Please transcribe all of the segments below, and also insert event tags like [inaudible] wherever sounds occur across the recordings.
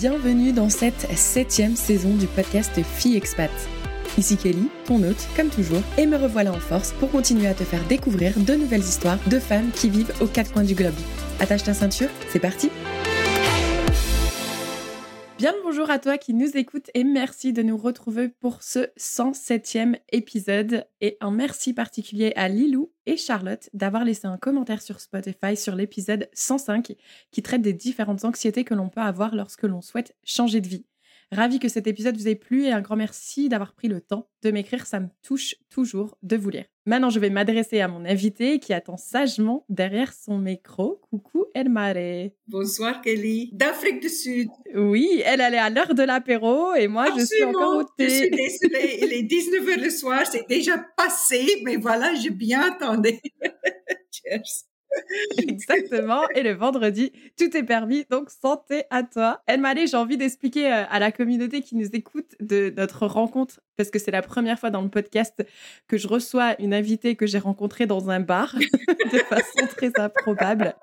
bienvenue dans cette septième saison du podcast Fille Expat. Ici Kelly, ton hôte, comme toujours, et me revoilà en force pour continuer à te faire découvrir de nouvelles histoires de femmes qui vivent aux quatre coins du globe. Attache ta ceinture, c'est parti Bien le bonjour à toi qui nous écoute et merci de nous retrouver pour ce 107e épisode. Et un merci particulier à Lilou et Charlotte d'avoir laissé un commentaire sur Spotify sur l'épisode 105 qui traite des différentes anxiétés que l'on peut avoir lorsque l'on souhaite changer de vie. Ravi que cet épisode vous ait plu et un grand merci d'avoir pris le temps de m'écrire. Ça me touche toujours de vous lire. Maintenant, je vais m'adresser à mon invité qui attend sagement derrière son micro. Coucou Elmare. Bonsoir Kelly, d'Afrique du Sud. Oui, elle, est à l'heure de l'apéro et moi, je suis encore au thé. Je suis désolée, [laughs] il est 19h le soir, c'est déjà passé, mais voilà, j'ai bien attendu. [laughs] Cheers. [laughs] Exactement. Et le vendredi, tout est permis. Donc, santé à toi. Elmalé, j'ai envie d'expliquer euh, à la communauté qui nous écoute de notre rencontre, parce que c'est la première fois dans le podcast que je reçois une invitée que j'ai rencontrée dans un bar [laughs] de façon très improbable.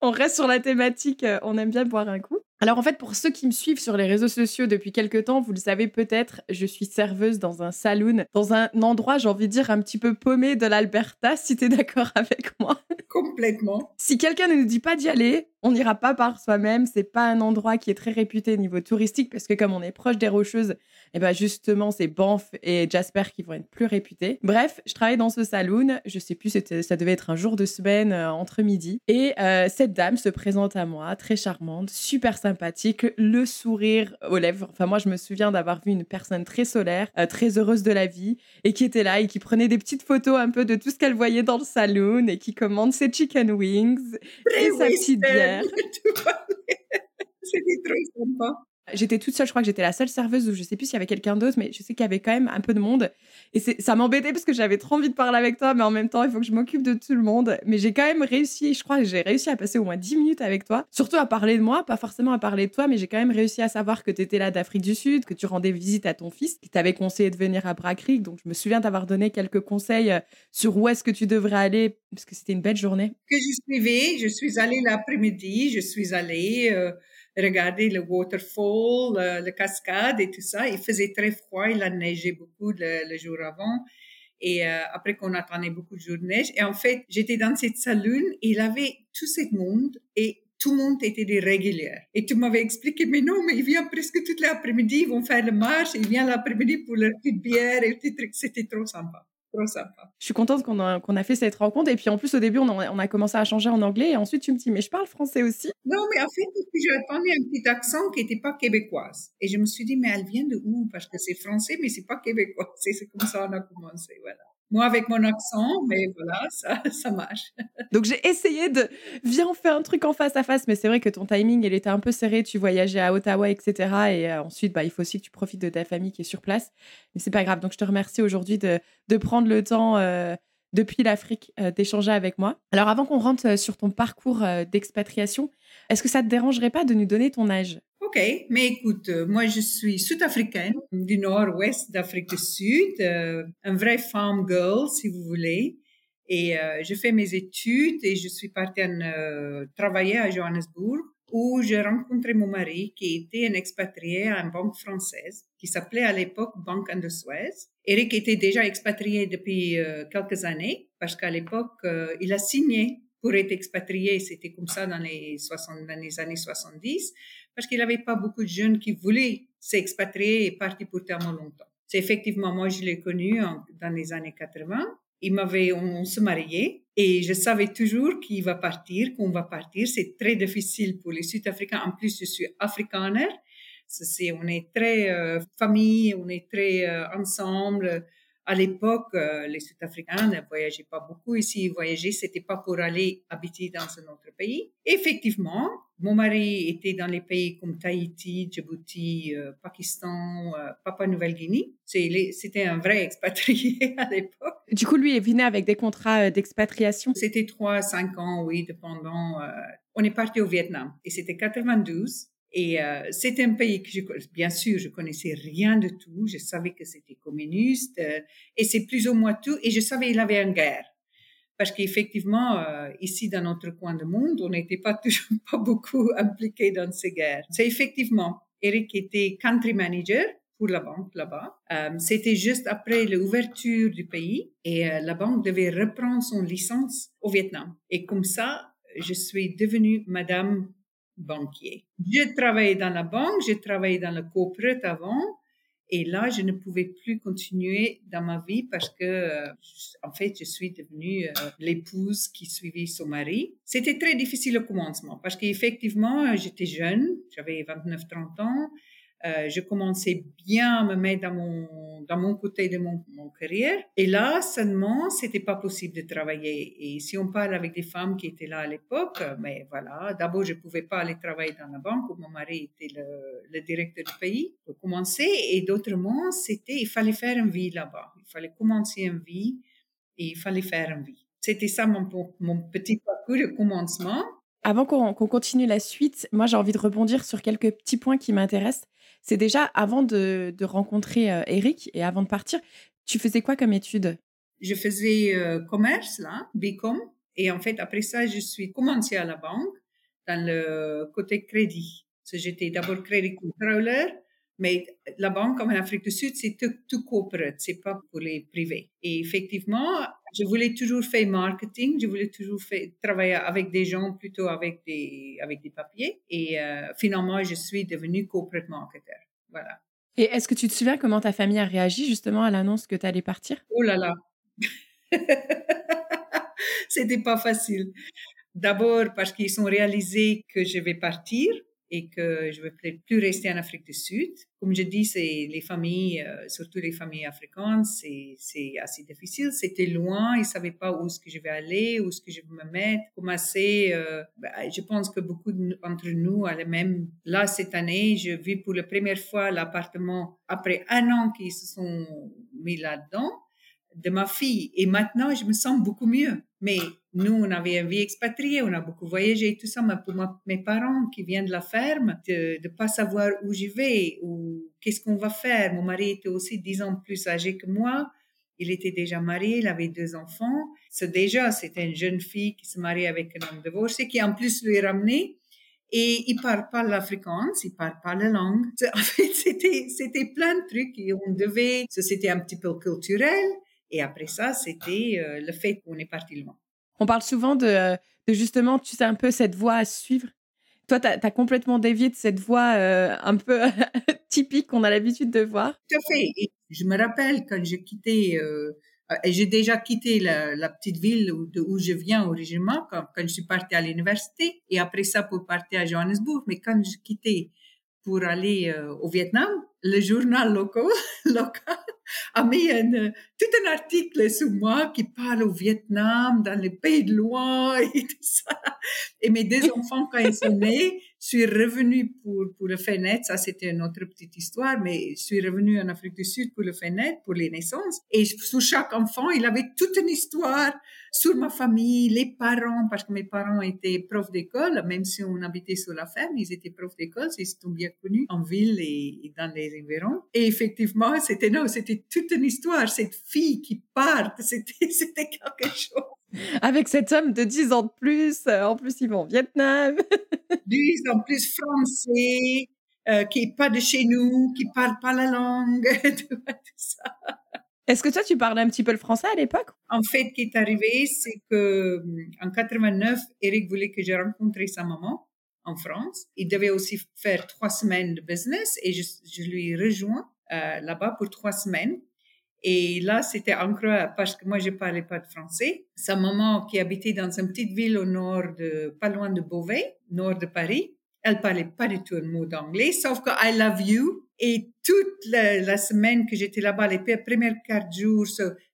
On reste sur la thématique, euh, on aime bien boire un coup. Alors en fait, pour ceux qui me suivent sur les réseaux sociaux depuis quelques temps, vous le savez peut-être, je suis serveuse dans un saloon, dans un endroit, j'ai envie de dire, un petit peu paumé de l'Alberta, si tu es d'accord [laughs] avec moi. Complètement. Si quelqu'un ne nous dit pas d'y aller, on n'ira pas par soi-même. C'est pas un endroit qui est très réputé au niveau touristique parce que comme on est proche des Rocheuses, et eh ben justement c'est Banff et Jasper qui vont être plus réputés. Bref, je travaille dans ce saloon. Je sais plus, ça devait être un jour de semaine euh, entre midi. Et euh, cette dame se présente à moi, très charmante, super sympathique, le sourire aux lèvres. Enfin moi je me souviens d'avoir vu une personne très solaire, euh, très heureuse de la vie et qui était là et qui prenait des petites photos un peu de tout ce qu'elle voyait dans le saloon et qui commande ses chicken wings et sa petite bière. C'était trop sympa. J'étais toute seule, je crois que j'étais la seule serveuse, ou je sais plus s'il y avait quelqu'un d'autre, mais je sais qu'il y avait quand même un peu de monde. Et ça m'embêtait parce que j'avais trop envie de parler avec toi, mais en même temps, il faut que je m'occupe de tout le monde. Mais j'ai quand même réussi, je crois que j'ai réussi à passer au moins 10 minutes avec toi, surtout à parler de moi, pas forcément à parler de toi, mais j'ai quand même réussi à savoir que tu étais là d'Afrique du Sud, que tu rendais visite à ton fils, qui t'avait conseillé de venir à Brackric. Donc je me souviens d'avoir donné quelques conseils euh, sur où est-ce que tu devrais aller, parce que c'était une belle journée. Que je suivais, je suis allée l'après-midi, je suis allée. Euh, regarder le waterfall, le, cascade et tout ça. Il faisait très froid, il a neigé beaucoup le, jour avant. Et euh, après qu'on attendait beaucoup de jours de neige. Et en fait, j'étais dans cette saloon et il avait tout ce monde et tout le monde était des réguliers. Et tu m'avais expliqué, mais non, mais il vient presque toute l'après-midi, ils vont faire le marche, il vient l'après-midi pour leur petite bière et tout. C'était trop sympa. Je suis contente qu'on a, qu'on a fait cette rencontre. Et puis en plus, au début, on a, on a, commencé à changer en anglais. Et ensuite, tu me dis, mais je parle français aussi. Non, mais en fait, j'attendais un petit accent qui n'était pas québécoise. Et je me suis dit, mais elle vient de où? Parce que c'est français, mais c'est pas québécois. [laughs] C'est comme ça on a commencé. Voilà moi avec mon accent, mais voilà, ça, [laughs] ça marche. Donc j'ai essayé de, viens, on fait un truc en face à face, mais c'est vrai que ton timing, il était un peu serré, tu voyageais à Ottawa, etc. Et euh, ensuite, bah, il faut aussi que tu profites de ta famille qui est sur place. Mais c'est pas grave. Donc je te remercie aujourd'hui de, de prendre le temps euh, depuis l'Afrique euh, d'échanger avec moi. Alors avant qu'on rentre sur ton parcours d'expatriation, est-ce que ça te dérangerait pas de nous donner ton âge? Ok, mais écoute, euh, moi je suis sud-africaine du nord-ouest d'Afrique du Sud, euh, un vrai farm girl si vous voulez. Et euh, je fais mes études et je suis partie en, travailler à Johannesburg où j'ai rencontré mon mari qui était un expatrié à une banque française qui s'appelait à l'époque Banque de Suez. Eric était déjà expatrié depuis quelques années parce qu'à l'époque, il a signé pour être expatrié. C'était comme ça dans les, 60, dans les années 70 parce qu'il n'y avait pas beaucoup de jeunes qui voulaient s'expatrier et partir pour tellement longtemps. C'est effectivement, moi, je l'ai connu dans les années 80. Il m'avait, on, se mariait et je savais toujours qu'il va partir, qu'on va partir. C'est très difficile pour les Sud-Africains. En plus, je suis afrikaner. C'est, on est très euh, famille, on est très euh, ensemble. À l'époque, euh, les Sud-Africains ne voyageaient pas beaucoup ici. Voyager, c'était pas pour aller habiter dans un autre pays. Effectivement, mon mari était dans les pays comme Tahiti, Djibouti, euh, Pakistan, euh, Papua Nouvelle-Guinée. C'était un vrai expatrié [laughs] à l'époque. Du coup, lui, il venait avec des contrats d'expatriation C'était trois, cinq ans, oui, dépendant. on est parti au Vietnam et c'était 92. Et euh, c'est un pays que, je, bien sûr, je connaissais rien de tout. Je savais que c'était communiste euh, et c'est plus ou moins tout. Et je savais qu'il avait une guerre. Parce qu'effectivement, euh, ici, dans notre coin du monde, on n'était pas [laughs] toujours pas beaucoup impliqués dans ces guerres. C'est effectivement. Eric était country manager pour la banque là-bas. C'était juste après l'ouverture du pays et la banque devait reprendre son licence au Vietnam. Et comme ça, je suis devenue Madame banquier. Je travaillais dans la banque, j'ai travaillé dans le corporate avant. Et là, je ne pouvais plus continuer dans ma vie parce que, euh, en fait, je suis devenue euh, l'épouse qui suivait son mari. C'était très difficile au commencement parce qu'effectivement, j'étais jeune, j'avais 29-30 ans. Euh, je commençais bien à me mettre dans mon, dans mon côté de mon, carrière. Et là, seulement, c'était pas possible de travailler. Et si on parle avec des femmes qui étaient là à l'époque, mais voilà, d'abord, je pouvais pas aller travailler dans la banque où mon mari était le, directeur du pays pour commencer. Et d'autrement, c'était, il fallait faire une vie là-bas. Il fallait commencer une vie et il fallait faire une vie. C'était ça mon, mon petit parcours de commencement. Avant qu'on continue la suite, moi j'ai envie de rebondir sur quelques petits points qui m'intéressent. C'est déjà avant de, rencontrer euh, Eric et avant de partir, tu faisais quoi comme étude Je faisais euh, commerce, là, Bicom. Et en fait, après ça, je suis commencé à la banque dans le côté crédit. J'étais d'abord crédit controller mais la banque, comme en Afrique du Sud, c'est tout, tout corporate, c'est pas pour les privés. Et effectivement, je voulais toujours faire marketing, je voulais toujours faire, travailler avec des gens plutôt avec des, avec des papiers. Et euh, finalement, je suis devenue corporate marketer. Voilà. Et est-ce que tu te souviens comment ta famille a réagi justement à l'annonce que tu allais partir? Oh là là [laughs] C'était pas facile. D'abord parce qu'ils ont réalisé que je vais partir et que je ne vais plus rester en Afrique du Sud. Comme je dis, c'est les familles, euh, surtout les familles africaines, c'est assez difficile. C'était loin, ils ne savaient pas où est-ce que je vais aller, où est-ce que je vais me mettre. Commencer, euh, ben, je pense que beaucoup d'entre nous, même là cette année, je vis pour la première fois l'appartement après un an qu'ils se sont mis là-dedans de ma fille. Et maintenant, je me sens beaucoup mieux. Mais nous, on avait une vie expatriée, on a beaucoup voyagé et tout ça. Mais pour mes parents qui viennent de la ferme, de ne pas savoir où je vais ou qu'est-ce qu'on va faire. Mon mari était aussi dix ans plus âgé que moi. Il était déjà marié, il avait deux enfants. C'est déjà, c'était une jeune fille qui se marie avec un homme divorcé qui en plus lui ramené. Et il parle pas l'africain, il parle pas la langue. [laughs] En fait, c'était, c'était plein de trucs et on devait, c'était un petit peu culturel. Et après ça, c'était euh, le fait qu'on est parti loin. On parle souvent de, de, justement, tu sais, un peu cette voie à suivre. Toi, tu as, complètement dévié de cette voie euh, un peu [laughs] typique qu'on a l'habitude de voir. Tout à fait. Je me rappelle quand j'ai quitté, euh, j'ai déjà quitté la, petite ville où, où je viens originellement, quand, quand je suis partie à l'université, et après ça pour partir à Johannesburg. Mais quand j'ai quitté pour aller au Vietnam, le journal local, [laughs] local a mis un, tout un article sur moi qui parle au Vietnam, dans les pays de loin et tout ça. Et mes deux enfants, quand ils sont nés, suis revenue pour, pour le FENET. Ça, c'était une autre petite histoire, mais je suis revenue en Afrique du Sud pour le FENET, pour les naissances. Et sur chaque enfant, il avait toute une histoire sur ma famille, les parents, parce que mes parents étaient profs d'école, même si on habitait sur la ferme, ils étaient profs d'école, ils sont bien connus en ville et, dans les environs. Et effectivement, c'était non, c'était toute une histoire, cette fille qui part, [laughs] c'était, c'était quelque chose. Avec cet homme de 10 ans de plus, euh, en plus ils vont au Vietnam. [laughs] 10 ans plus français, euh, qui est pas de chez nous, qui parle pas la langue, [laughs] tout ça. Est-ce que toi, tu parlais un petit peu le français à l'époque? En fait, ce qui est arrivé, c'est que hum, en 89, Eric voulait que je rencontre sa maman en France. Il devait aussi faire trois semaines de business et je, je lui rejoins euh, là-bas pour trois semaines. Et là, c'était incroyable parce que moi, je parlais pas de français. Sa maman, qui habitait dans une petite ville au nord de, pas loin de Beauvais, nord de Paris, elle parlait pas du tout un mot d'anglais, sauf que I love you et toute la, semaine que j'étais là-bas, les premiers quatre jours,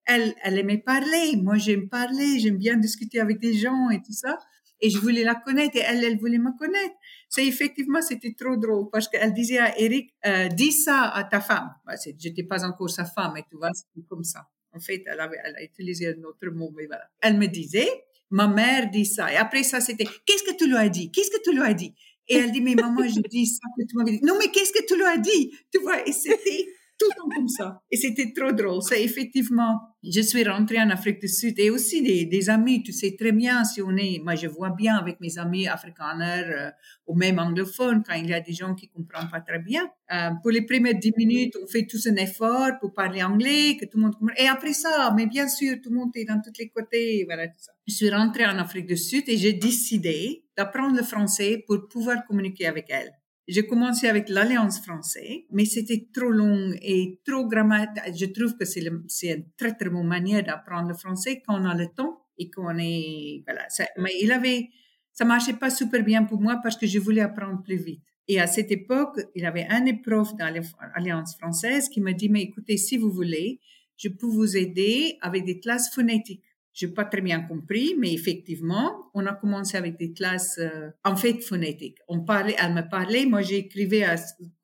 elle, elle aimait parler. Moi, j'aime parler, j'aime bien discuter avec des gens et tout ça. Et je voulais la connaître et elle, elle voulait me connaître. C'est effectivement, c'était trop drôle parce qu'elle disait à Eric, euh, dis ça à ta femme. Bah, j'étais pas encore sa femme, et tu vois, c'était comme ça. En fait, elle, avait, elle a utilisé un autre mot, mais voilà. Elle me disait, ma mère dit ça. Et après ça, c'était, qu'est-ce que tu lui as dit? Qu'est-ce que tu lui as dit? Et elle dit, mais maman, je dis ça que tu m'avais dit. Non, mais qu'est-ce que tu lui as dit? Tu vois, et c'était tout le temps comme ça. Et c'était trop drôle. C'est effectivement, je suis rentrée en Afrique du Sud et aussi des, amis, tu sais très bien si on est, moi je vois bien avec mes amis afrikaners euh, ou même anglophones quand il y a des gens qui comprennent pas très bien. Euh, pour les premières dix minutes, on fait tous un effort pour parler anglais, que tout le monde comprenne. Et après ça, mais bien sûr, tout le monde est dans tous les côtés, voilà tout ça. Je suis rentrée en Afrique du Sud et j'ai décidé d'apprendre le français pour pouvoir communiquer avec elle. J'ai commencé avec l'Alliance française, mais c'était trop long et trop grammatique. Je trouve que c'est une très très bonne manière d'apprendre le français quand on a le temps et qu'on est voilà. Ça, mais il avait, ça marchait pas super bien pour moi parce que je voulais apprendre plus vite. Et à cette époque, il avait un des profs dans l'Alliance française qui m'a dit mais écoutez, si vous voulez, je peux vous aider avec des classes phonétiques. J'ai pas très bien compris, mais effectivement, on a commencé avec des classes euh, en fait phonétiques. On parlait, elle me parlait, moi j'écrivais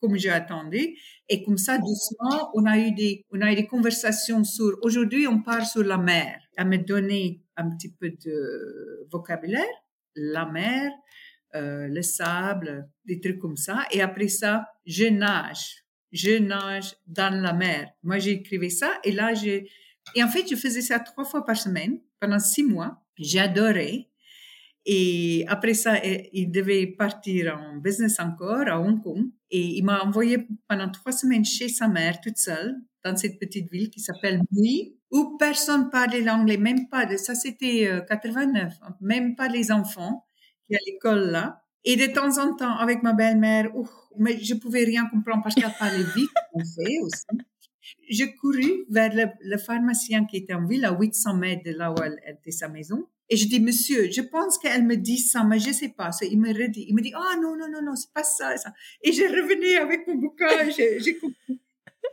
comme j'ai attendu, et comme ça doucement, on a eu des, on a eu des conversations sur. Aujourd'hui, on parle sur la mer. Elle me donnait un petit peu de vocabulaire, la mer, euh, le sable, des trucs comme ça, et après ça, je nage, je nage dans la mer. Moi j'écrivais ça, et là j'ai et en fait, je faisais ça trois fois par semaine pendant six mois. J'adorais. Et après ça, eh, il devait partir en business encore à Hong Kong. Et il m'a envoyé pendant trois semaines chez sa mère toute seule dans cette petite ville qui s'appelle Mui, où personne parlait l'anglais, même pas, ça c'était 89, euh, même pas les enfants qui à l'école là. Et de temps en temps, avec ma belle-mère, mais je pouvais rien comprendre parce qu'elle parlait vite, en fait aussi je courus vers le, pharmacien qui était en ville, à 800 mètres de là où elle, était sa maison. Et je dis, monsieur, je pense qu'elle me dit ça, mais je sais pas. Il me redit. Il me dit, ah, non, non, non, non, c'est pas ça. Et je revenais avec mon bouquin, j'ai.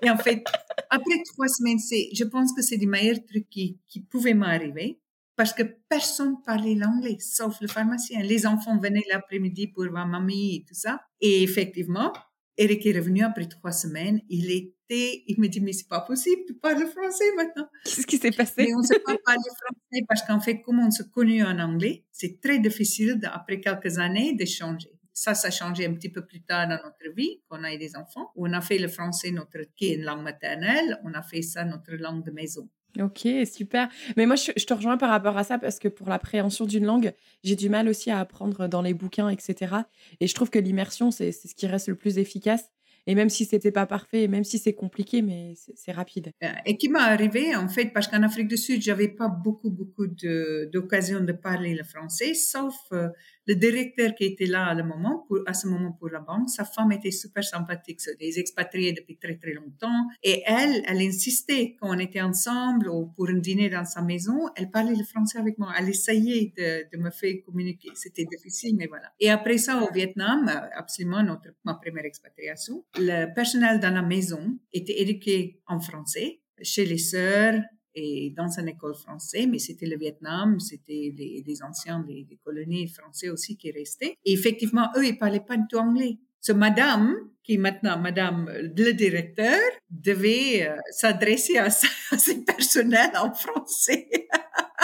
Et en fait, après trois semaines, je pense que c'est le meilleur truc qui, qui pouvait m'arriver parce que personne parlait l'anglais, sauf le pharmacien. Les enfants venaient l'après-midi pour voir mamie et tout ça. Et effectivement, Eric est revenu après trois semaines. Il était, il me dit, mais c'est pas possible, tu parles français maintenant. Qu'est-ce qui s'est passé? Mais on ne sait pas parler français parce qu'en fait, comme on se connaît en anglais, c'est très difficile après quelques années de changer. Ça, ça a changé un petit peu plus tard dans notre vie, quand on a eu des enfants. On a fait le français, notre, qui est une langue maternelle, on a fait ça notre langue de maison. Ok, super. Mais moi, je, te rejoins par rapport à ça parce que pour l'appréhension d'une langue, j'ai du mal aussi à apprendre dans les bouquins, etc. Et je trouve que l'immersion, c'est ce qui reste le plus efficace. Et même si c'était pas parfait, même si c'est compliqué, mais c'est rapide. Euh, et qui m'est arrivé, en fait, parce qu'en Afrique du Sud, j'avais pas beaucoup, beaucoup d'occasion de, parler le français, sauf euh, le directeur qui était là à, ce moment pour la banque. Sa femme était super sympathique, c'est des expatriés depuis très, très longtemps. Et elle, elle insistait quand on était ensemble ou pour un dîner dans sa maison, elle parlait le français avec moi. Elle essayait de, de me faire communiquer. C'était difficile, mais voilà. Et après ça, au Vietnam, euh, absolument notre, ma première expatriation, le personnel dans la maison était éduqué en français chez les sœurs et dans une école française, mais c'était le Vietnam, c'était les, anciens des, colonies françaises aussi qui restaient. Et effectivement, eux, ils parlaient pas du tout anglais. Ce madame, qui est maintenant madame le directeur, devait euh, s'adresser à [laughs] ses personnels en français. [laughs]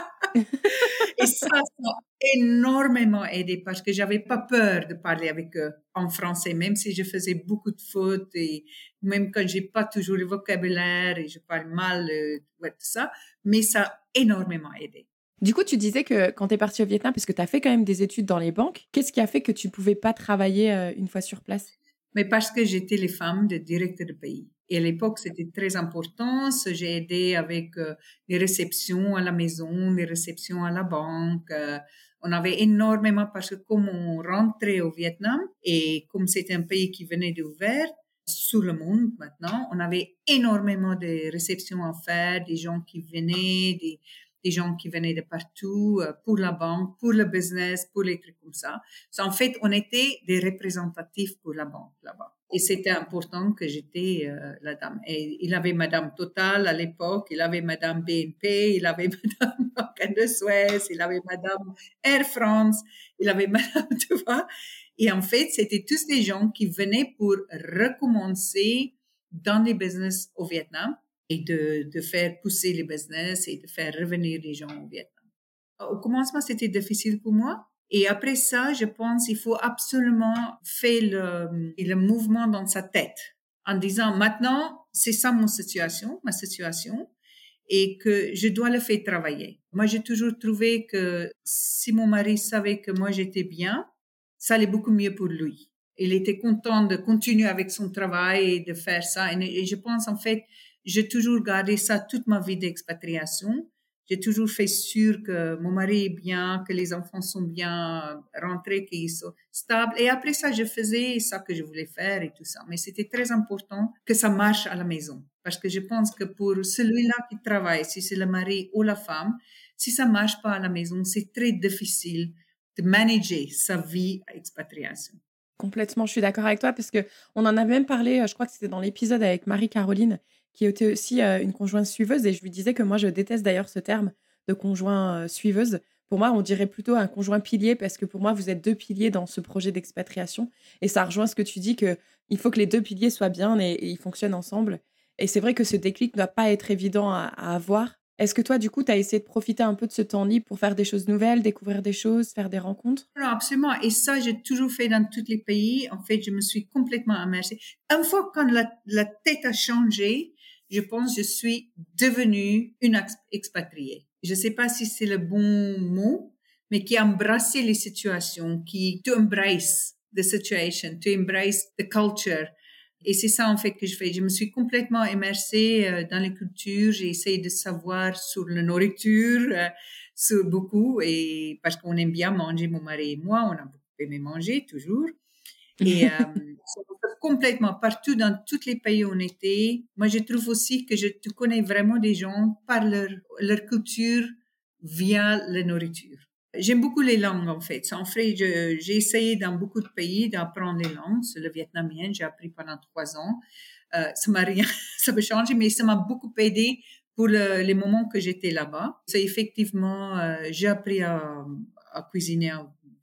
et ça, ça m'a énormément aidé parce que j'avais pas peur de parler avec eux en français, même si je faisais beaucoup de fautes et même quand j'ai pas toujours le vocabulaire et je parle mal, euh, tout ça, mais ça a énormément aidé. Du coup, tu disais que quand tu es partie au Vietnam, parce que tu as fait quand même des études dans les banques, qu'est-ce qui a fait que tu pouvais pas travailler euh, une fois sur place? Mais parce que j'étais les femmes de directeur de pays. Et à l'époque, c'était très important. J'ai aidé avec euh, réceptions à la maison, les réceptions à la banque. Euh, on avait énormément, parce que comme on rentrait au Vietnam, et comme c'était un pays qui venait d'ouvert, sur le monde maintenant, on avait énormément de réceptions à faire, des gens qui venaient, des, des gens qui venaient de partout euh, pour la banque, pour le business, pour les trucs comme ça. En fait, on était des représentatifs pour la banque là-bas. Et c'était important que j'étais euh, la dame. Et il avait Madame Total à l'époque, il avait Madame BNP, il avait [laughs] Madame Banque de Suez, il avait Madame Air France, il avait [laughs] Madame, tu vois. Et en fait, c'était tous des gens qui venaient pour recommencer dans les business au Vietnam et de, de faire pousser les business et de faire revenir les gens au Vietnam. Au commencement, c'était difficile pour moi et après ça, je pense qu'il faut absolument faire le, le mouvement dans sa tête. en disant maintenant, c'est ça mon situation, ma situation, et que je dois le faire travailler. Moi, j'ai toujours trouvé que si mon mari savait que moi j'étais bien, ça allait beaucoup mieux pour lui. Il était content de continuer avec son travail et de faire ça. Et je pense, en fait, j'ai toujours gardé ça toute ma vie d'expatriation j'ai toujours fait sûr que mon mari est bien, que les enfants sont bien rentrés, qu'ils sont stables. Et après ça, je faisais ça que je voulais faire et tout ça. Mais c'était très important que ça marche à la maison. Parce que je pense que pour celui-là qui travaille, si c'est le mari ou la femme, si ça marche pas à la maison, c'est très difficile de manager sa vie à expatriation. Complètement, je suis d'accord avec toi parce que on en a même parlé, euh, je crois que c'était dans l'épisode avec Marie-Caroline qui était aussi une conjointe suiveuse. Et je lui disais que moi, je déteste d'ailleurs ce terme de conjoint suiveuse. Pour moi, on dirait plutôt un conjoint pilier parce que pour moi, vous êtes deux piliers dans ce projet d'expatriation. Et ça rejoint ce que tu dis que il faut que les deux piliers soient bien et, ils fonctionnent ensemble. Et c'est vrai que ce déclic ne doit pas être évident à, avoir. Est-ce que toi, du coup, tu as essayé de profiter un peu de ce temps libre pour faire des choses nouvelles, découvrir des choses, faire des rencontres? Non, Absolument. Et ça, j'ai toujours fait dans tous les pays. En fait, je me suis complètement immersée. Une fois quand la tête a changé, je pense que je suis devenue une expatriée. Je ne sais pas si c'est le bon mot, mais qui a embrassé les situations, qui to embrace the situation, to embrace the culture. Et c'est ça en fait que je fais. Je me suis complètement immersée euh, dans les cultures. J'ai essayé de savoir sur la nourriture, euh, sur beaucoup, et parce qu'on aime bien manger, mon mari et moi, on a beaucoup aimé manger toujours. Et [laughs] euh, complètement partout dans tous les pays où on était. Moi, je trouve aussi que je te connais vraiment des gens par leur, leur culture via la nourriture. J'aime beaucoup les langues, en fait. En fait, j'ai essayé dans beaucoup de pays d'apprendre les langues. Le vietnamien, j'ai appris pendant trois ans. Euh, ça m'a rien, [laughs] ça m'a changé, mais ça m'a beaucoup aidé pour les moments que j'étais là-bas. C'est effectivement, euh, j'ai appris à, à cuisiner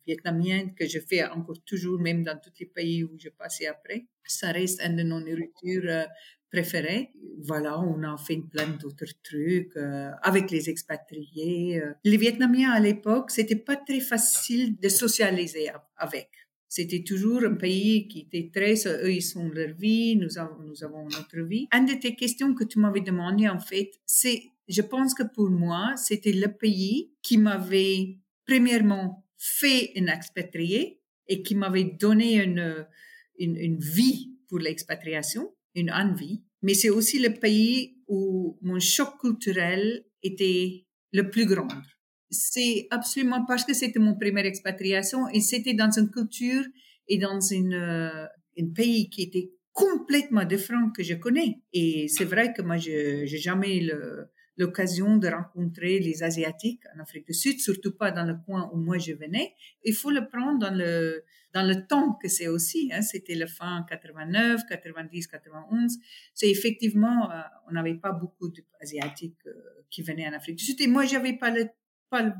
vietnamienne que je fais encore toujours, même dans tous les pays où je passais après. Ça reste un de nos nourritures euh, préférées. Voilà, on a fait plein d'autres trucs euh, avec les expatriés. Euh. Les Vietnamiens à l'époque, c'était pas très facile de socialiser avec. C'était toujours un pays qui était très, eux, ils sont leur vie, nous avons, nous avons notre vie. Une de tes questions que tu m'avais demandé, en fait, c'est, je pense que pour moi, c'était le pays qui m'avait, premièrement, fait un expatrié et qui m'avait donné une, une, vie pour l'expatriation, une envie. Mais c'est aussi le pays où mon choc culturel était le plus grand. C'est absolument parce que c'était mon première expatriation et c'était dans une culture et dans une, un pays qui était complètement différent que je connais. Et c'est vrai que moi, je n'ai jamais le, l'occasion de rencontrer les Asiatiques en Afrique du Sud, surtout pas dans le coin où moi je venais. Il faut le prendre dans le, dans le temps que c'est aussi. Hein. C'était le fin 89, 90, 91. C'est effectivement, euh, on n'avait pas beaucoup d'Asiatiques euh, qui venaient en Afrique du Sud. Et moi, j'avais pas le pas le,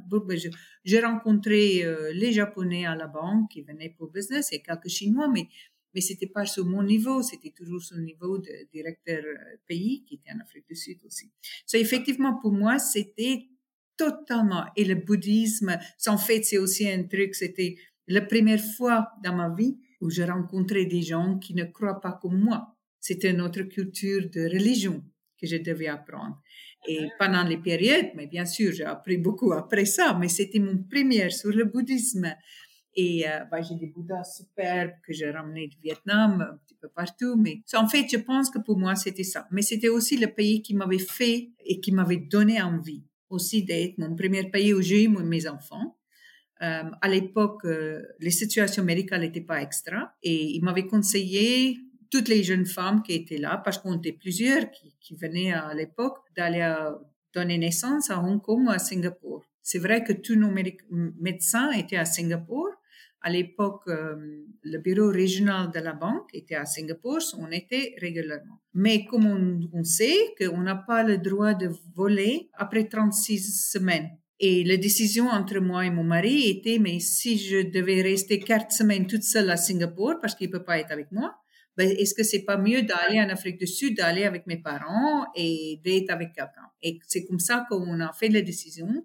j'ai rencontré euh, les Japonais à la banque qui venaient pour business et quelques Chinois, mais mais c'était pas sur mon niveau, c'était toujours sur le niveau de directeur euh, pays qui était en Afrique du Sud aussi. So, effectivement, pour moi, c'était totalement, et le bouddhisme, en fait, c'est aussi un truc, c'était la première fois dans ma vie où je rencontrais des gens qui ne croient pas comme moi. C'était une autre culture de religion que je devais apprendre. Et pendant les périodes, mais bien sûr, j'ai appris beaucoup après ça, mais c'était mon première sur le bouddhisme. Et bah, j'ai des Bouddhas superbes que j'ai ramenés du Vietnam, un petit peu partout. Mais en fait, je pense que pour moi, c'était ça. Mais c'était aussi le pays qui m'avait fait et qui m'avait donné envie aussi d'être mon premier pays où j'ai eu mes enfants. Euh, à l'époque, euh, les situations médicales n'étaient pas extra. Et il m'avait conseillé toutes les jeunes femmes qui étaient là, parce qu'on était plusieurs qui, qui venaient à l'époque, d'aller donner naissance à Hong Kong ou à Singapour. C'est vrai que tous nos médecins étaient à Singapour, à l'époque, euh, le bureau régional de la banque était à Singapour, on était régulièrement. Mais comme on, sait qu'on n'a pas le droit de voler après 36 semaines. Et la décision entre moi et mon mari était, mais si je devais rester quatre semaines toute seule à Singapour parce qu'il peut pas être avec moi, ben, est-ce que c'est pas mieux d'aller en Afrique du Sud, d'aller avec mes parents et d'être avec quelqu'un? Et c'est comme ça qu'on a fait la décision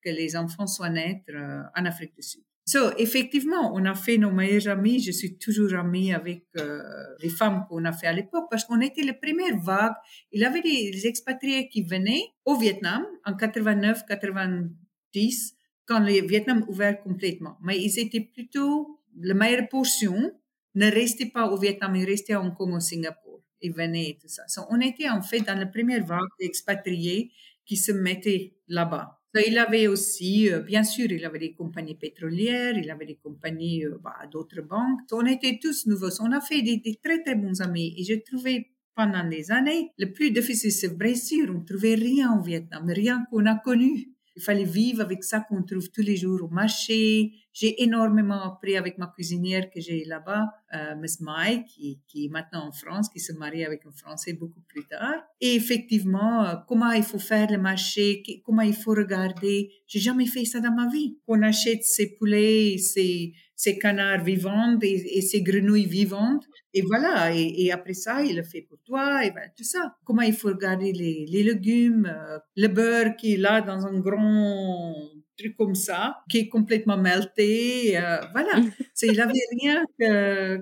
que les enfants soient nés euh, en Afrique du Sud. So, effectivement, on a fait nos meilleurs amis. Je suis toujours amie avec euh, les femmes qu'on a fait à l'époque parce qu'on était les premières vagues. Il y avait des, expatriés qui venaient au Vietnam en 89, 90, quand le Vietnam ouvert complètement. Mais ils étaient plutôt, la meilleure portion ne restait pas au Vietnam, ils restaient à Hong Kong, au Singapour. Ils venaient et tout ça. So, on était en fait dans la première vague d'expatriés qui se mettaient là-bas. Il avait aussi, euh, bien sûr, il avait des compagnies pétrolières, il avait des compagnies, euh, bah, d'autres banques. On était tous nouveaux. On a fait des, très, très bons amis. Et j'ai trouvé pendant des années, le plus difficile, c'est vrai sûr, on ne trouvait rien au Vietnam, rien qu'on a connu. Il fallait vivre avec ça qu'on trouve tous les jours au marché. J'ai énormément appris avec ma cuisinière que j'ai là-bas, euh, Miss Mai, qui, est maintenant en France, qui se marie avec un Français beaucoup plus tard. Et effectivement, euh, comment il faut faire le marché, comment il faut regarder. J'ai jamais fait ça dans ma vie. On achète ses poulets, ses, ses canards vivants et, et ses grenouilles vivantes et voilà, et, après ça, il le fait pour toi, et ben, tout ça. Comment il faut regarder les, les légumes, euh, le beurre qui est là dans un grand truc comme ça, qui est complètement melté, euh, voilà. [laughs] il n'avait rien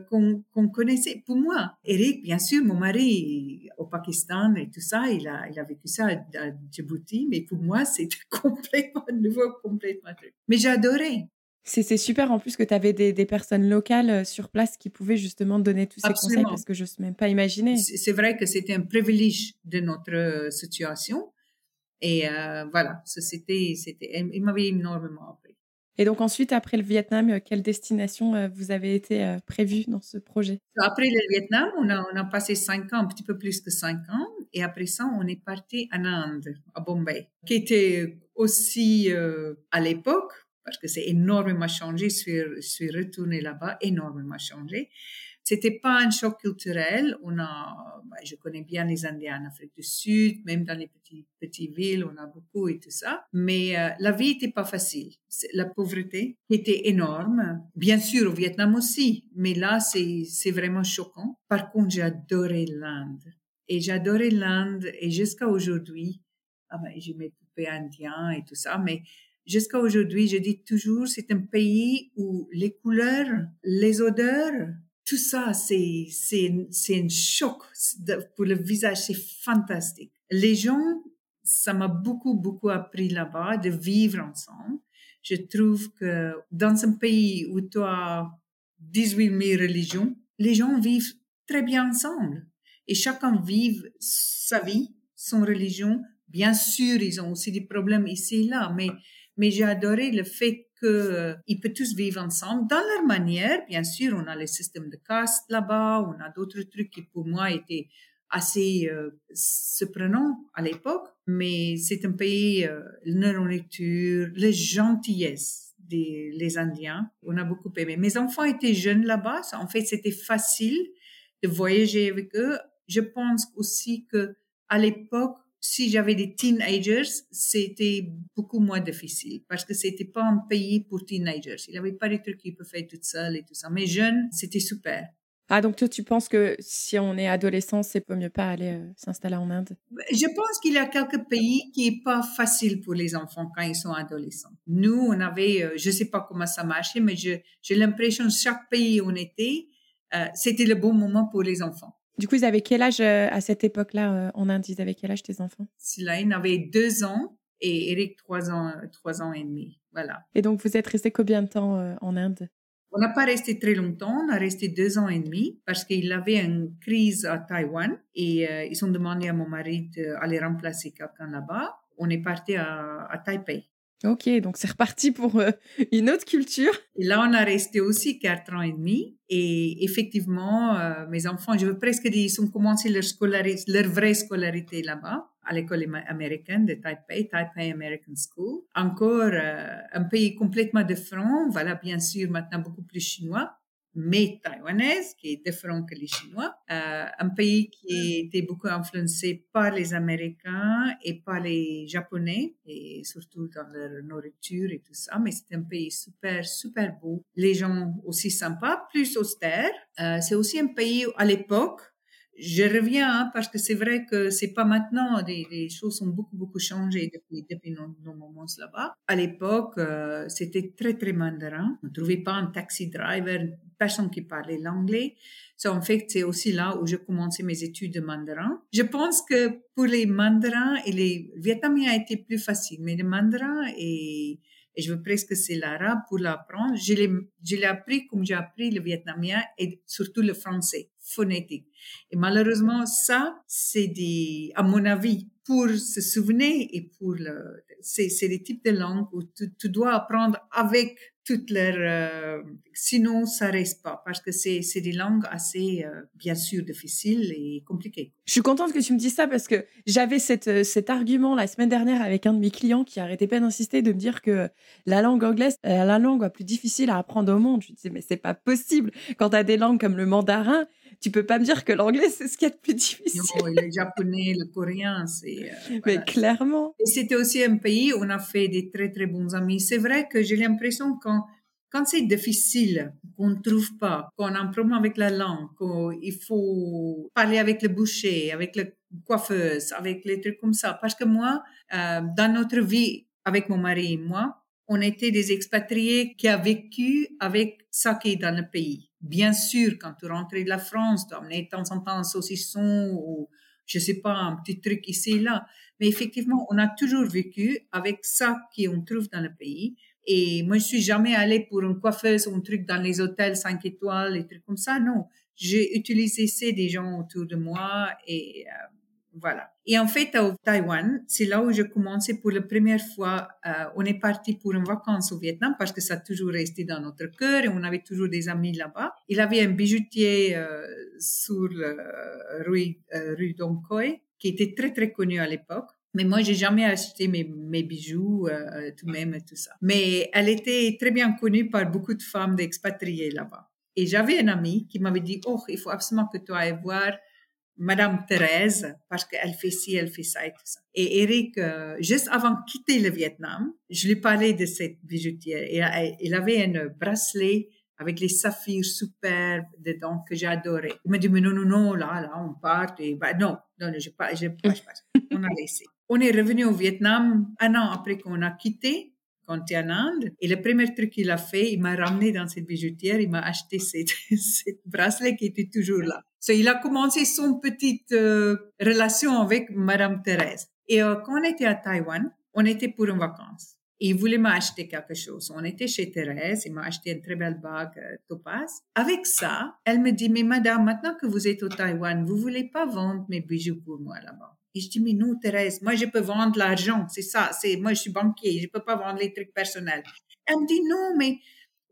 qu'on connaissait. Pour moi, Eric, bien sûr, mon mari au Pakistan et tout ça, il a, il a vécu ça à, Djibouti, mais pour moi, [laughs] c'était complètement nouveau, complètement truc. Mais j'adorais. C'est super en plus que tu avais des, personnes locales euh, sur place qui pouvaient justement donner tous ces conseils parce que je ne même pas imaginer. C'est vrai que c'était un privilège de notre euh, situation. Et euh, voilà, c'était, il m'avait énormément appris. Et donc ensuite, après le Vietnam, quelle destination vous avez été prévue dans ce projet? Après le Vietnam, on a, on a passé cinq ans, un petit peu plus que cinq ans. Et après ça, on est parti en Inde, à Bombay, qui était aussi à l'époque parce que c'est énormément changé. Je suis, je suis retournée là-bas, énormément changé. C'était pas un choc culturel. On a, bah, je connais bien les Indiens en Afrique du Sud, même dans les petites, petites villes, on a beaucoup et tout ça. Mais euh, la vie était pas facile. La pauvreté était énorme. Bien sûr, au Vietnam aussi. Mais là, c'est, vraiment choquant. Par contre, j'ai adoré l'Inde. Et j'adorais l'Inde. Et jusqu'à aujourd'hui, ah ben, j'ai mes poupées indiens et tout ça. Mais jusqu'à aujourd'hui, je dis toujours, c'est un pays où les couleurs, les odeurs, tout ça, c'est, c'est, c'est un choc pour le visage, c'est fantastique. Les gens, ça m'a beaucoup, beaucoup appris là-bas de vivre ensemble. Je trouve que dans un pays où tu as 18 000 religions, les gens vivent très bien ensemble. Et chacun vit sa vie, son religion. Bien sûr, ils ont aussi des problèmes ici et là, mais mais j'ai adoré le fait qu'ils euh, peuvent tous vivre ensemble dans leur manière. Bien sûr, on a le système de caste là-bas, on a d'autres trucs qui pour moi étaient assez euh, surprenants à l'époque, mais c'est un pays, euh, la nourriture, la gentillesse des les Indiens, on a beaucoup aimé. Mes enfants étaient jeunes là-bas, en fait c'était facile de voyager avec eux. Je pense aussi que à l'époque, si j'avais des teenagers, c'était beaucoup moins difficile parce que c'était pas un pays pour teenagers. Il n'y avait pas des trucs qu'ils peuvent faire tout seul et tout ça. Mais jeunes, c'était super. Ah, donc toi, tu penses que si on est adolescent, c'est pas mieux pas aller euh, s'installer en Inde? Je pense qu'il y a quelques pays qui est pas facile pour les enfants quand ils sont adolescents. Nous, on avait, euh, je sais pas comment ça marchait, mais j'ai l'impression chaque pays où on était, euh, c'était le bon moment pour les enfants. Du coup, ils avaient quel âge euh, à cette époque-là euh, en Inde? Ils avaient quel âge tes enfants? Silaine avait deux ans et Eric trois ans, trois ans et demi. Voilà. Et donc, vous êtes resté combien de temps euh, en Inde? On n'a pas resté très longtemps, on a resté deux ans et demi parce qu'il avait une crise à Taïwan et ils ont demandé à mon mari d'aller remplacer quelqu'un là-bas. On est parti à, à Taipei. Ok, donc c'est reparti pour euh, une autre culture. Et là, on a resté aussi quatre ans et demi. Et effectivement, euh, mes enfants, je veux presque dire, ils ont commencé leur, leur vraie scolarité là-bas, à l'école américaine de Taipei, Taipei American School. Encore euh, un pays complètement différent. Voilà, bien sûr, maintenant beaucoup plus chinois mais taïwanaise, qui est différent que les Chinois, euh, un pays qui était beaucoup influencé par les Américains et par les Japonais, et surtout dans leur nourriture et tout ça, mais c'est un pays super, super beau. Les gens aussi sympas, plus austères. Euh, c'est aussi un pays à l'époque, je reviens hein, parce que c'est vrai que c'est pas maintenant. Les, choses ont beaucoup beaucoup changé depuis depuis nos, moments là-bas. À l'époque, euh, c'était très très mandarin. On ne trouvait pas un taxi driver, personne qui parlait l'anglais. So, en fait, c'est aussi là où j'ai commencé mes études de mandarin. Je pense que pour les mandarins et les vietnamiens, a été plus facile, mais les mandarins et et je veux presque c'est l'arabe pour l'apprendre. Je l'ai, je l'ai appris comme j'ai appris le vietnamien et surtout le français phonétique. Et malheureusement, ça, c'est des, à mon avis, pour se souvenir et pour le, c'est, c'est des types de langues où tu, tu dois apprendre avec toutes leurs, euh, sinon ça reste pas parce que c'est, c'est des langues assez, euh, bien sûr, difficiles et compliquées. Je suis contente que tu me dises ça parce que j'avais cette, euh, cet argument la semaine dernière avec un de mes clients qui arrêtait pas d'insister de me dire que la langue anglaise est la langue la plus difficile à apprendre au monde. Je disais, mais c'est pas possible. Quand tu as des langues comme le mandarin, tu peux pas me dire que l'anglais, c'est ce qui est le plus difficile. Non, le japonais, le coréen, c'est. Euh, Mais clairement. Et c'était aussi un pays où on a fait des très, très bons amis. C'est vrai que j'ai l'impression quand, quand c'est difficile, qu'on ne trouve pas, qu'on a un problème avec la langue, qu'il faut parler avec le boucher, avec le coiffeuse, avec les trucs comme ça. Parce que moi, euh, dans notre vie, avec mon mari et moi, on était des expatriés qui a vécu avec ça qui est dans le pays. Bien sûr, quand tu rentrais de la France, tu amenais de temps en temps un saucisson ou, je sais pas, un petit truc ici et là. Mais effectivement, on a toujours vécu avec ça qu'on trouve dans le pays. Et moi, je suis jamais allée pour une coiffeuse ou un truc dans les hôtels 5 étoiles, des trucs comme ça. Non, j'ai utilisé ces des gens autour de moi et euh, voilà. Et en fait, au Taïwan, c'est là où je commençais pour la première fois. Euh, on est parti pour une vacance au Vietnam parce que ça a toujours resté dans notre cœur et on avait toujours des amis là-bas. Il avait un bijoutier euh, sur rue, euh, rue Dong Khoi qui était très très connu à l'époque. Mais moi, j'ai jamais acheté mes, mes bijoux euh, tout même et tout ça. Mais elle était très bien connue par beaucoup de femmes d'expatriés là-bas. Et j'avais un ami qui m'avait dit, oh, il faut absolument que tu ailles voir Madame Thérèse, parce qu'elle fait ci, elle fait ça et tout ça. Et Eric, euh, juste avant de quitter le Vietnam, je lui parlais de cette bijoutière. Et, il avait un bracelet avec les saphirs superbes dedans que j'adorais. Il m'a dit, mais non, non, non, là, là, on part. Et, bah, non, non, je pas, je pas, On a laissé. On est revenu au Vietnam un an après qu'on a quitté quand tu es en Inde. Et le premier truc qu'il a fait, il m'a ramené dans cette bijoutière, il m'a acheté cette, [laughs] cette bracelet qui était toujours là. Il a commencé son petite euh, relation avec Madame Thérèse. Et euh, quand on était à Taïwan, on était pour une vacance. Il voulait m'acheter quelque chose. On était chez Thérèse, il m'a acheté une très belle bague euh, topaz. Avec ça, elle me dit, mais madame, maintenant que vous êtes au Taïwan, vous voulez pas vendre mes bijoux pour moi là-bas? Et je dis, mais non, Thérèse, moi, je peux vendre l'argent. C'est ça. C'est, moi, je suis banquier. Je peux pas vendre les trucs personnels. Elle me dit, non, mais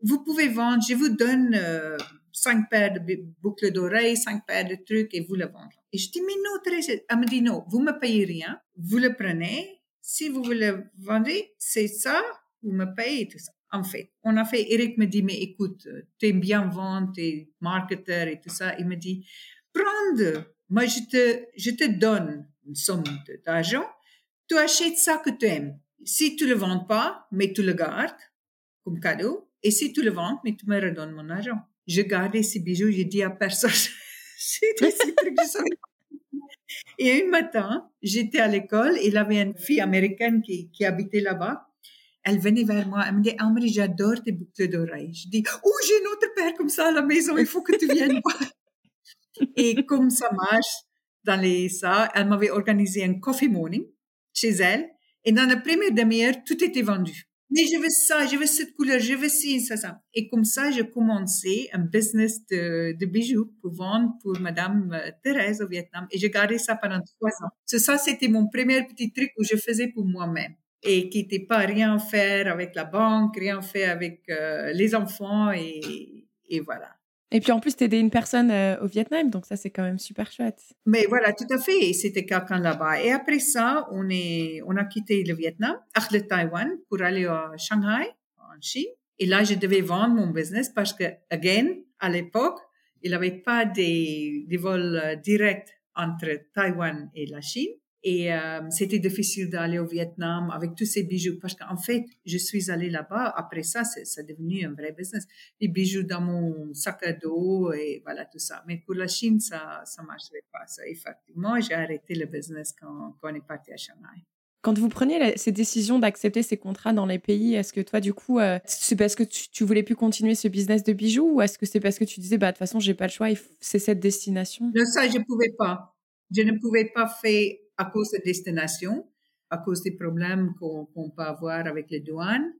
vous pouvez vendre. Je vous donne euh, cinq paires de boucles d'oreilles, cinq paires de trucs et vous le vendez. Et je dis, mais non, Thérèse. Elle me dit, non, vous me payez rien. Vous le prenez. Si vous le vendre, c'est ça. Vous me payez tout ça. En fait, on a fait, Eric me dit, mais écoute, tu aimes bien vendre, tu es marketeur et tout ça. Il me dit, prends, moi je te, je te donne une somme d'argent, tu achètes ça que tu aimes. Si tu le vends pas, mais tu le gardes comme cadeau, et si tu le vends, mais tu me redonnes mon argent. Je gardais ces bijoux, j'ai dit à personne. [laughs] Et un matin, j'étais à l'école, il y avait une fille américaine qui, qui habitait là-bas. Elle venait vers moi, elle me dit, Amri, j'adore tes boucles d'oreilles. Je dis, oh, j'ai une autre paire comme ça à la maison, il faut que tu viennes voir. Et comme ça marche, dans les ça, elle m'avait organisé un coffee morning chez elle. Et dans la première demi-heure, tout était vendu. Mais je veux ça, je veux cette couleur, je veux ci, ça, ça. Et comme ça, j'ai commencé un business de, de, bijoux pour vendre pour Madame euh, Thérèse au Vietnam. Et j'ai gardé ça pendant trois ans. Ça, c'était mon premier petit truc que je faisais pour moi-même. Et qui n'était pas rien faire avec la banque, rien faire avec euh, les enfants. Et, et voilà. Et puis en plus, tu aidais une personne euh, au Vietnam, donc ça, c'est quand même super chouette. Mais voilà, tout à fait. C'était quelqu'un là-bas. Et après ça, on, est, on a quitté le Vietnam, le Taïwan, pour aller à Shanghai, en Chine. Et là, je devais vendre mon business parce que, again, à l'époque, il n'y avait pas des, des vols euh, directs entre Taïwan et la Chine. Et euh, c'était difficile d'aller au Vietnam avec tous ces bijoux parce qu'en fait, je suis allée là-bas. Après ça, c'est devenu un vrai business. Les bijoux dans mon sac à dos et voilà tout ça. Mais pour la Chine, ça ça marchait pas. Ça, effectivement, j'ai arrêté le business quand, quand on est parti à Shanghai. Quand vous preniez ces décisions d'accepter ces contrats dans les pays, est-ce que toi, du coup, euh, c'est parce que tu, tu, voulais plus continuer ce business de bijoux ou est-ce que c'est parce que tu disais, bah, de toute façon, j'ai pas le choix, c'est cette destination? Non, ça, je pouvais pas. Je ne pouvais pas faire à cause de destination, à cause des problèmes qu'on peut avoir avec les douanes.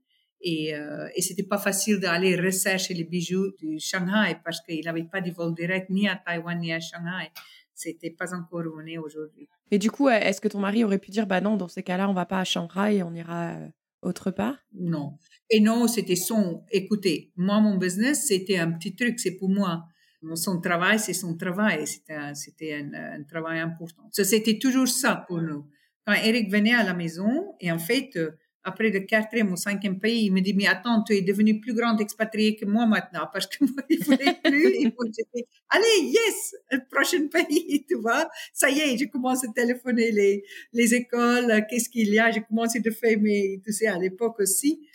Et, euh, et c'était pas facile d'aller rechercher les bijoux du Shanghai parce qu'il n'avait pas de vol direct ni à Taïwan ni à Shanghai. C'était pas encore est aujourd'hui. Et du coup, est-ce que ton mari aurait pu dire, bah non, dans ces cas-là, on va pas à Shanghai, on ira euh, autre part? Non. Et non, c'était son. Écoutez, moi, mon business, c'était un petit truc, c'est pour moi son travail, c'est son travail. C'était un, un, travail important. C'était toujours ça pour nous. Quand Eric venait à la maison, et en fait, euh, après le quatrième ou cinquième pays, il me dit, mais attends, tu es devenu plus grand expatrié que moi maintenant, parce que moi, il voulait plus. et moi, j'étais, allez, yes, le prochain pays, [laughs] tu vois. Ça y est, je commence à téléphoner les, les écoles, qu'est-ce qu'il y a, j'ai commencé de faire mes, tu sais, à l'époque aussi.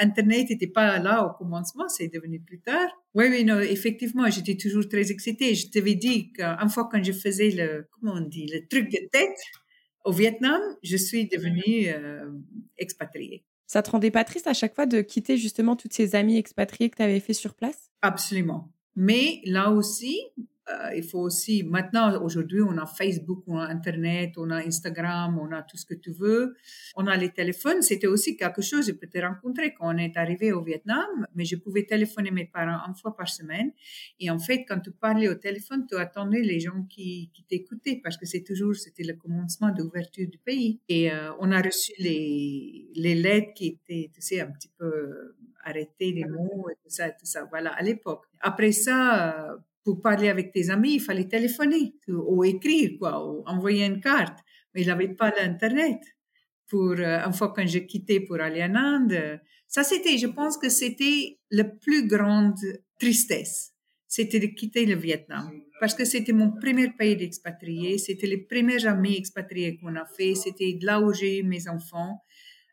Internet n'était pas là au commencement, c'est devenu plus tard. Oui, oui, non, effectivement, j'étais toujours très excitée. Je t'avais dit qu'une fois quand je faisais le, comment on dit, le truc de tête au Vietnam, je suis devenue euh, expatriée. Ça te rendait pas triste à chaque fois de quitter justement toutes ces amies expatriées que tu avais fait sur place? Absolument. Mais là aussi, il faut aussi, maintenant, aujourd'hui, on a Facebook, on a Internet, on a Instagram, on a tout ce que tu veux. On a les téléphones. C'était aussi quelque chose, je peux te rencontrer quand on est arrivé au Vietnam, mais je pouvais téléphoner mes parents une fois par semaine. Et en fait, quand tu parlais au téléphone, tu attendais les gens qui, qui t'écoutaient parce que c'est toujours, c'était le commencement d'ouverture du pays. Et euh, on a reçu les, les lettres qui étaient, tu sais, un petit peu arrêtées, les mots et tout ça, tout ça. Voilà, à l'époque. Après ça, pour parler avec tes amis, il fallait téléphoner ou écrire, quoi, ou envoyer une carte. Mais il n'avait pas l'Internet. Pour, euh, une fois quand j'ai quitté pour aller en Inde, ça c'était, je pense que c'était la plus grande tristesse. C'était de quitter le Vietnam. Parce que c'était mon premier pays d'expatrié. C'était les premiers amis expatriés qu'on a fait. C'était là où j'ai eu mes enfants.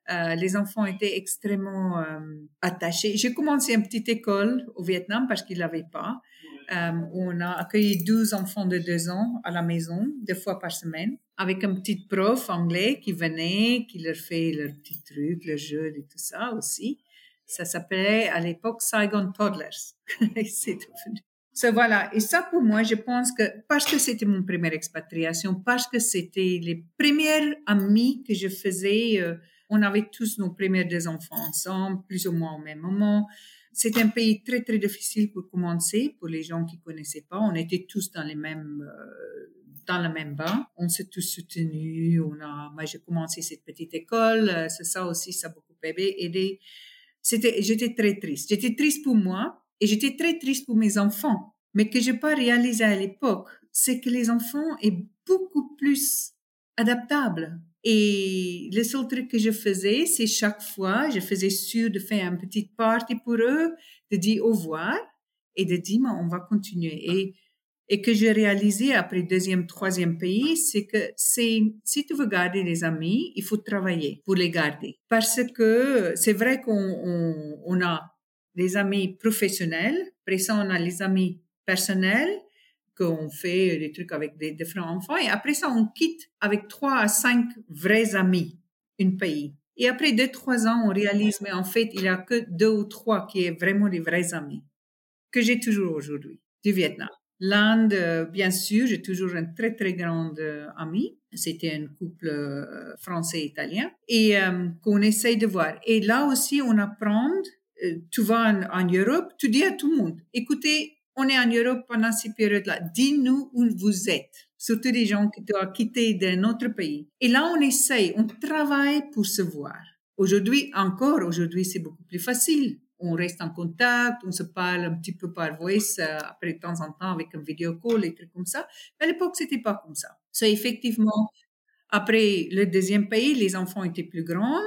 Euh, les enfants étaient extrêmement euh, attachés. J'ai commencé une petite école au Vietnam parce qu'il n'avait pas. Euh, on a accueilli 12 enfants de 2 ans à la maison, deux fois par semaine, avec un petit prof anglais qui venait, qui leur fait leurs petits trucs, leurs jeux et tout ça aussi. Ça s'appelait à l'époque Saigon Toddlers. [laughs] c'est devenu. So, voilà. Et ça, pour moi, je pense que parce que c'était mon première expatriation, parce que c'était les premières amies que je faisais, euh, on avait tous nos premiers deux enfants ensemble, plus ou moins au même moment. C'est un pays très, très difficile pour commencer, pour les gens qui connaissaient pas. On était tous dans les mêmes, euh, dans le même bain. On s'est tous soutenus. On a, moi, j'ai commencé cette petite école. Euh, c'est ça aussi, ça a beaucoup aidé. C'était, j'étais très triste. J'étais triste pour moi et j'étais très triste pour mes enfants. Mais que j'ai pas réalisé à l'époque, c'est que les enfants est beaucoup plus adaptables et le seul truc que je faisais, c'est chaque fois, je faisais sûr de faire une petite party pour eux, de dire au revoir et de dire, on va continuer. Et, et que j'ai réalisé après deuxième, troisième pays, c'est que c'est, si tu veux garder les amis, il faut travailler pour les garder. Parce que c'est vrai qu'on on, a les amis professionnels, après ça, on a les amis personnels, qu'on fait des trucs avec des différents enfants. Et après ça, on quitte avec trois à cinq vrais amis, un pays. Et après deux, trois ans, on réalise, mais en fait, il n'y a que deux ou trois qui est vraiment des vrais amis, que j'ai toujours aujourd'hui, du Vietnam. L'Inde, euh, bien sûr, j'ai toujours un très, très grand euh, ami. C'était un couple euh, français-italien et qu'on essaye de voir. Et là aussi, on apprend, tu vas en, en Europe, tu dis à tout le monde, écoutez, on est en Europe pendant ces périodes-là. Dis-nous où vous êtes. Surtout les gens qui doivent quitter d'un autre pays. Et là, on essaye, on travaille pour se voir. Aujourd'hui, encore, aujourd'hui, c'est beaucoup plus facile. On reste en contact, on se parle un petit peu par voice, euh, après de temps en temps avec un vidéo call et trucs comme ça. Mais à l'époque, c'était pas comme ça. Ça, effectivement, après le deuxième pays, les enfants étaient plus grands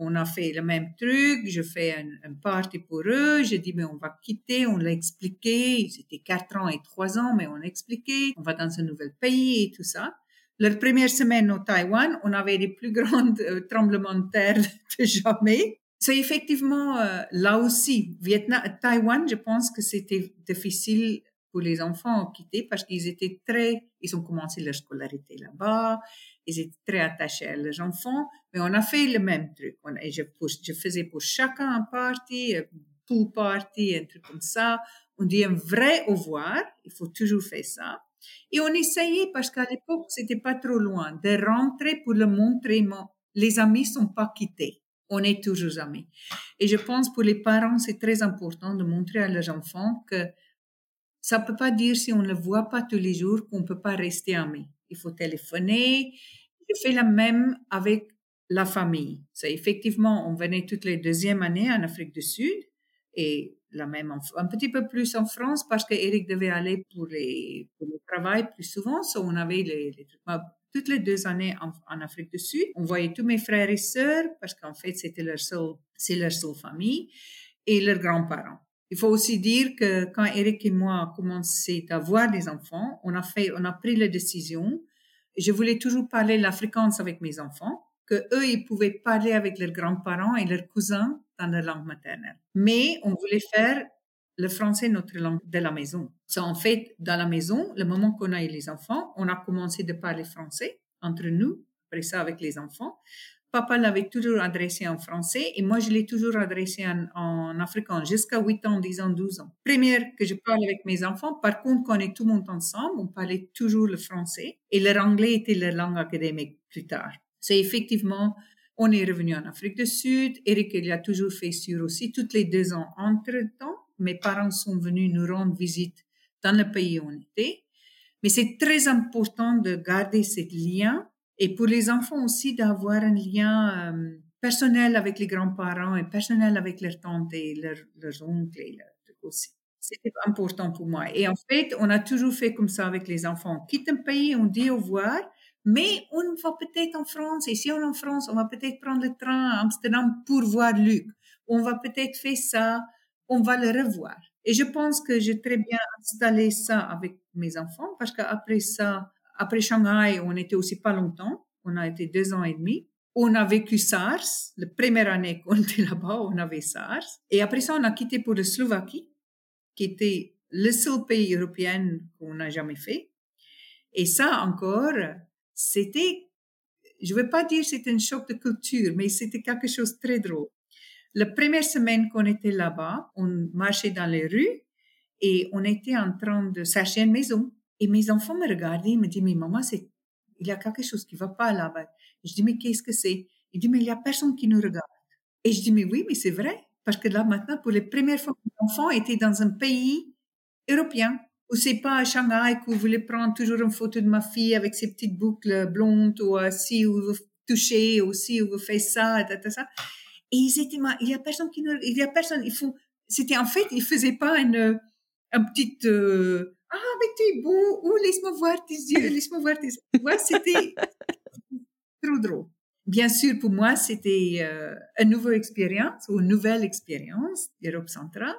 on a fait le même truc, je fais un, un party pour eux, j'ai dit, mais on va quitter, on l'a expliqué, c'était quatre ans et trois ans, mais on a expliqué, on va dans un nouvel pays et tout ça. Leur première semaine au Taïwan, on avait les plus grands euh, tremblements de terre [laughs] de jamais. C'est effectivement euh, là aussi, Vietnam, Taïwan, je pense que c'était difficile pour les enfants à quitter parce qu'ils étaient très, ils ont commencé leur scolarité là-bas, ils étaient très attachés à leurs enfants, mais on a fait le même truc. Je, faisais pour chacun un party, un pool party, un truc comme ça. On dit un vrai au revoir, il faut toujours faire ça. Et on essayait, parce qu'à l'époque, c'était pas trop loin, de rentrer pour le montrer, les amis sont pas quittés. On est toujours amis. Et je pense pour les parents, c'est très important de montrer à leurs enfants que ça peut pas dire si on ne le voit pas tous les jours qu'on peut pas rester amis. Il faut téléphoner. Je fais la même avec la famille. C'est effectivement, on venait toutes les deuxièmes années en Afrique du Sud et la même un petit peu plus en France parce qu'Éric devait aller pour, le travail plus souvent. So on avait les toutes les deux années en, en, Afrique du Sud. On voyait tous mes frères et sœurs parce qu'en fait, c'était leur seule, c'est leur seule famille et leurs grands-parents. Il faut aussi dire que quand Eric et moi avons commencé à avoir des enfants, on a pris la décision. Je voulais toujours parler la fréquence avec mes enfants, que eux, ils pouvaient parler avec leurs grands-parents et leurs cousins dans leur langue maternelle. Mais on voulait faire le français notre langue de la maison. C'est en fait, dans la maison, le moment qu'on a eu les enfants, on a commencé de parler français entre nous, après ça avec les enfants. Papa l'avait toujours adressé en français et moi, je l'ai toujours adressé en, en africain jusqu'à 8 ans, 10 ans, 12 ans. Première que je parle avec mes enfants, par contre, quand on est tout le monde ensemble, on parlait toujours le français et leur anglais était leur langue académique plus tard. C'est effectivement, on est revenu en Afrique du Sud. Eric, il a toujours fait sur aussi, toutes les deux ans entre-temps. Mes parents sont venus nous rendre visite dans le pays où on était. Mais c'est très important de garder ce lien et pour les enfants aussi d'avoir un lien euh, personnel avec les grands-parents et personnel avec leurs tantes et leurs, oncles et leurs aussi. C'était important pour moi. Et en fait, on a toujours fait comme ça avec les enfants. Quitte un pays, on dit au revoir, mais on va peut-être en France. Et si on est en France, on va peut-être prendre le train à Amsterdam pour voir Luc. On va peut-être faire ça. On va le revoir. Et je pense que j'ai très bien installé ça avec mes enfants parce qu'après ça, après Shanghai, on était aussi pas longtemps. On a été deux ans et demi. On a vécu SARS. La première année [laughs] qu'on était là-bas, on avait SARS. Et après ça, on a quitté pour la Slovaquie, qui était le seul pays européen qu'on n'a jamais fait. Et ça encore, c'était, je ne veux pas dire c'était un choc de culture, mais c'était quelque chose de très drôle. La première semaine qu'on était là-bas, on marchait dans les rues et on était en train de chercher une maison. Et mes enfants me regardaient, ils me disaient, mais maman, c'est, il y a quelque chose qui va pas là-bas. Je dis, mais qu'est-ce que c'est? Il dit, mais il y a personne qui nous regarde. Et je dis, mais oui, mais c'est vrai. Parce que là, maintenant, pour les premières fois, mes enfants étaient dans un pays européen. Ou c'est pas à Shanghai que vous voulez prendre toujours une photo de ma fille avec ses petites boucles blondes, ou si vous touchez, ou si vous faites ça, et ça. Et ils étaient, il y a personne qui nous, il y a personne, il faut, c'était en fait, ils faisaient pas une, un petit, euh, ah, mais es beau, ou laisse-moi voir tes yeux, [laughs] laisse-moi voir tes yeux. c'était [laughs] trop drôle. Bien sûr, pour moi, c'était euh, une nouvelle expérience ou une nouvelle expérience d'Europe centrale.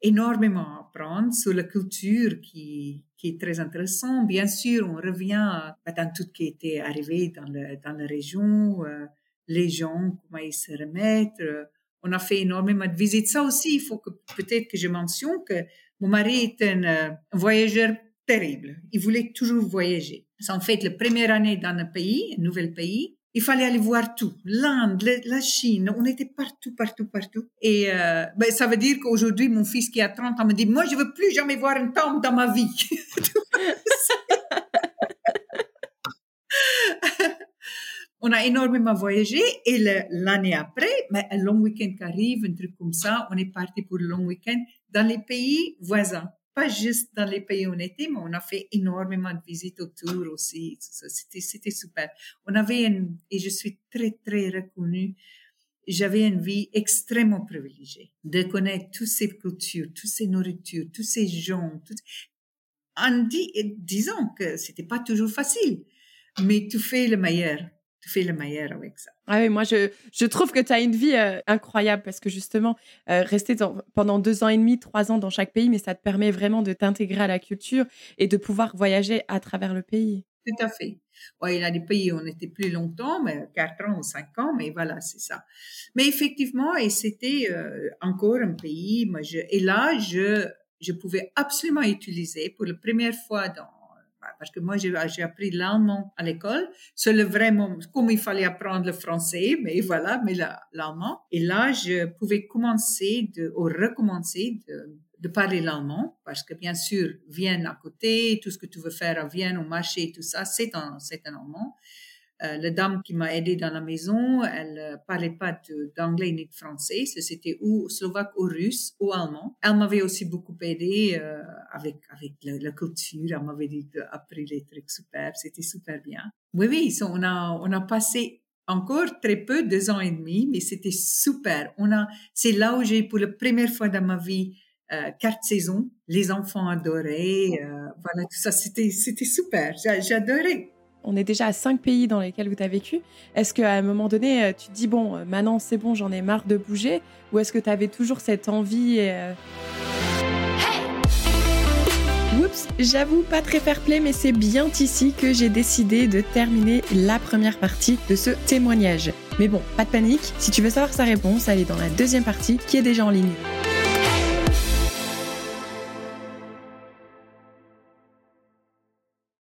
Énormément à apprendre sur la culture qui, qui est très intéressant. Bien sûr, on revient dans tout ce qui était arrivé dans, le, dans la région, euh, les gens, comment ils se remettent. on a fait énormément de visites. Ça aussi, il faut que peut-être que je mentionne que mon mari est euh, un, voyageur terrible. Il voulait toujours voyager. En fait, la première année dans un pays, un nouvel pays, il fallait aller voir tout. L'Inde, la Chine, on était partout, partout, partout. Et euh, ben, ça veut dire qu'aujourd'hui, mon fils qui a 30 ans me dit, moi, je veux plus jamais voir un temple dans ma vie. [laughs] [laughs] on a énormément voyagé et l'année après, mais un long week-end qui arrive, un truc comme ça, on est parti pour le long week-end dans les pays voisins. Pas juste dans les pays où on était, mais on a fait énormément de visites autour aussi. C'était, super. On avait une, et je suis très, très reconnue, j'avais une vie extrêmement privilégiée de connaître toutes ces cultures, toutes ces nourritures, tous ces gens. En disant que c'était pas toujours facile, mais tu fais le meilleur tu fais le meilleur avec ça. Ah oui, moi, je, je trouve que tu as une vie euh, incroyable parce que justement, euh, rester pendant deux ans et demi, trois ans dans chaque pays, mais ça te permet vraiment de t'intégrer à la culture et de pouvoir voyager à travers le pays. tout à fait. Ouais, il y a des pays où on était plus longtemps, mais quatre ans ou cinq ans, mais voilà, c'est ça. Mais effectivement, et c'était euh, encore un pays, moi, je, et là, je, je pouvais absolument utiliser pour la première fois dans parce que moi, j'ai appris l'allemand à l'école. C'est le vrai moment, comme il fallait apprendre le français, mais voilà, mais l'allemand. Et là, je pouvais commencer de, ou recommencer de, parler l'allemand, parce que bien sûr, Vienne à côté, tout ce que tu veux faire à Vienne, au marché, tout ça, c'est un, c'est un allemand. Euh, la dame qui m'a aidé dans la maison, elle ne parlait pas d'anglais ni de français, c'était ou slovaque ou russe ou allemand. Elle m'avait aussi beaucoup aidé euh, avec avec la, culture, elle m'avait appris les trucs super, c'était super bien. Oui, oui, on a on a passé encore très peu, deux ans et demi, mais c'était super. On a, c'est là où j'ai pour la première fois dans ma vie euh, quatre saisons, les enfants adoraient, euh, voilà tout ça, c'était c'était super, j'adorais. On est déjà à cinq pays dans lesquels vous avez vécu. Est-ce qu'à un moment donné, euh, tu te dis, bon, euh, maintenant c'est bon, j'en ai marre de bouger Ou est-ce que tu avais toujours cette envie euh, Oups, j'avoue pas très fair play, mais c'est bien ici que j'ai décidé de terminer la première partie de ce témoignage. Mais bon, pas de panique, si tu veux savoir sa réponse, elle est dans la deuxième partie qui est déjà en ligne.